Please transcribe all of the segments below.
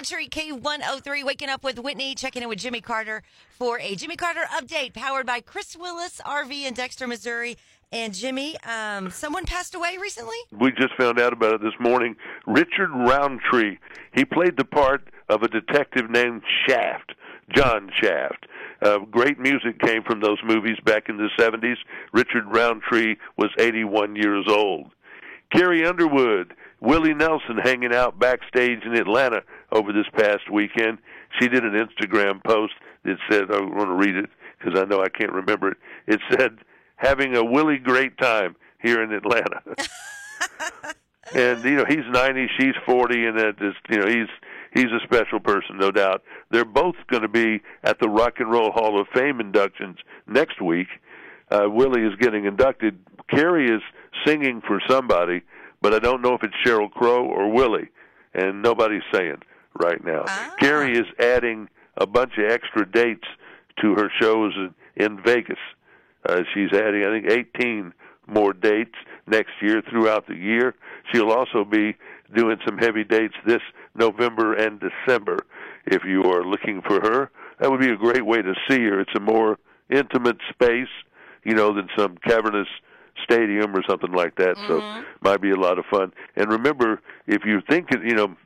Country K103, waking up with Whitney, checking in with Jimmy Carter for a Jimmy Carter update powered by Chris Willis RV in Dexter, Missouri. And Jimmy, um, someone passed away recently? We just found out about it this morning. Richard Roundtree. He played the part of a detective named Shaft, John Shaft. Uh, great music came from those movies back in the 70s. Richard Roundtree was 81 years old. Carrie Underwood, Willie Nelson hanging out backstage in Atlanta over this past weekend. She did an Instagram post that said, I want to read it because I know I can't remember it. It said, having a Willie great time here in Atlanta. and you know he's 90, she's 40, and that just you know he's he's a special person, no doubt. They're both going to be at the Rock and Roll Hall of Fame inductions next week. Uh, Willie is getting inducted. Carrie is singing for somebody, but I don't know if it's Sheryl Crow or Willie, and nobody's saying right now. Ah. Carrie is adding a bunch of extra dates to her shows in, in Vegas. Uh, she's adding, I think, 18 more dates next year throughout the year. She'll also be doing some heavy dates this November and December. If you are looking for her, that would be a great way to see her. It's a more intimate space, you know, than some cavernous stadium or something like that. So might be a lot of fun. And remember, if you're thinking, you know,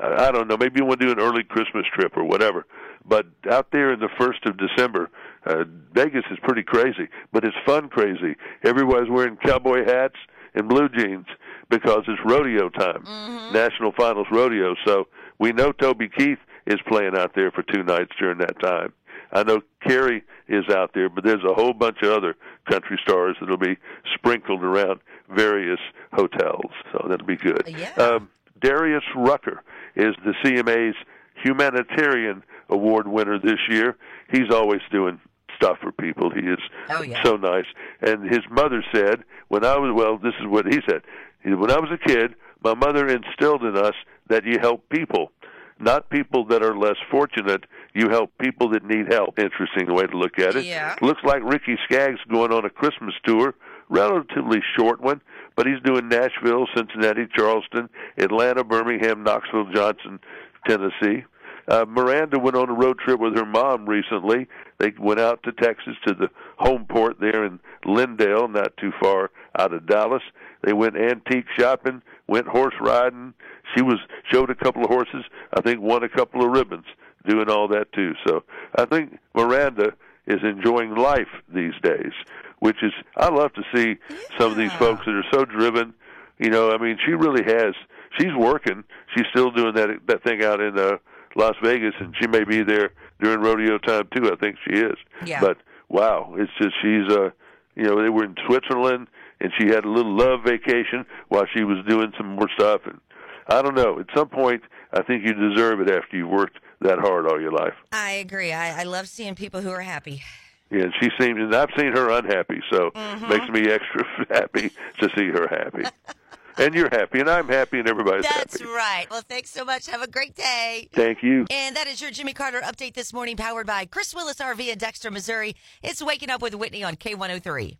I don't know, maybe you want to do an early Christmas trip or whatever. But out there in the first of December, uh, Vegas is pretty crazy, but it's fun crazy. Everybody's wearing cowboy hats and blue jeans because it's rodeo time, National Finals rodeo. So we know Toby Keith is playing out there for two nights during that time. I know Carrie is out there, but there's a whole bunch of other country stars that'll be sprinkled around various hotels. So that'll be good. Yeah. Um, Darius Rucker is the CMA's humanitarian award winner this year. He's always doing stuff for people. He is Oh, yeah. so nice. And his mother said, when I was, well, this is what he said. He said, when I was a kid, my mother instilled in us that you help people, not people that are less fortunate. You help people that need help. Interesting way to look at it. Yeah. Looks like Ricky Skaggs going on a Christmas tour, relatively short one, but he's doing Nashville, Cincinnati, Charleston, Atlanta, Birmingham, Knoxville, Johnson, Tennessee. Uh, Miranda went on a road trip with her mom recently. They went out to Texas to the home port there in Lindale, not too far out of Dallas. They went antique shopping, went horse riding. She was showed a couple of horses. I think won a couple of ribbons doing all that too. So I think Miranda is enjoying life these days, which is I love to see some of these folks that are so driven. You know, I mean, she really has. She's working. She's still doing that that thing out in uh, Las Vegas, and she may be there during rodeo time too. I think she is. Yeah. But wow, it's just she's uh, you know, they were in Switzerland, and she had a little love vacation while she was doing some more stuff. And I don't know. At some point, I think you deserve it after you've worked that hard all your life. I agree. I, I love seeing people who are happy. Yeah, and she seems, and I've seen her unhappy, so Mm-hmm. makes me extra happy to see her happy. and you're happy, and I'm happy, and everybody's That's happy. That's right. Well, thanks so much. Have a great day. Thank you. And that is your Jimmy Carter update this morning, powered by Chris Willis RV in Dexter, Missouri. It's Waking Up with Whitney on K103.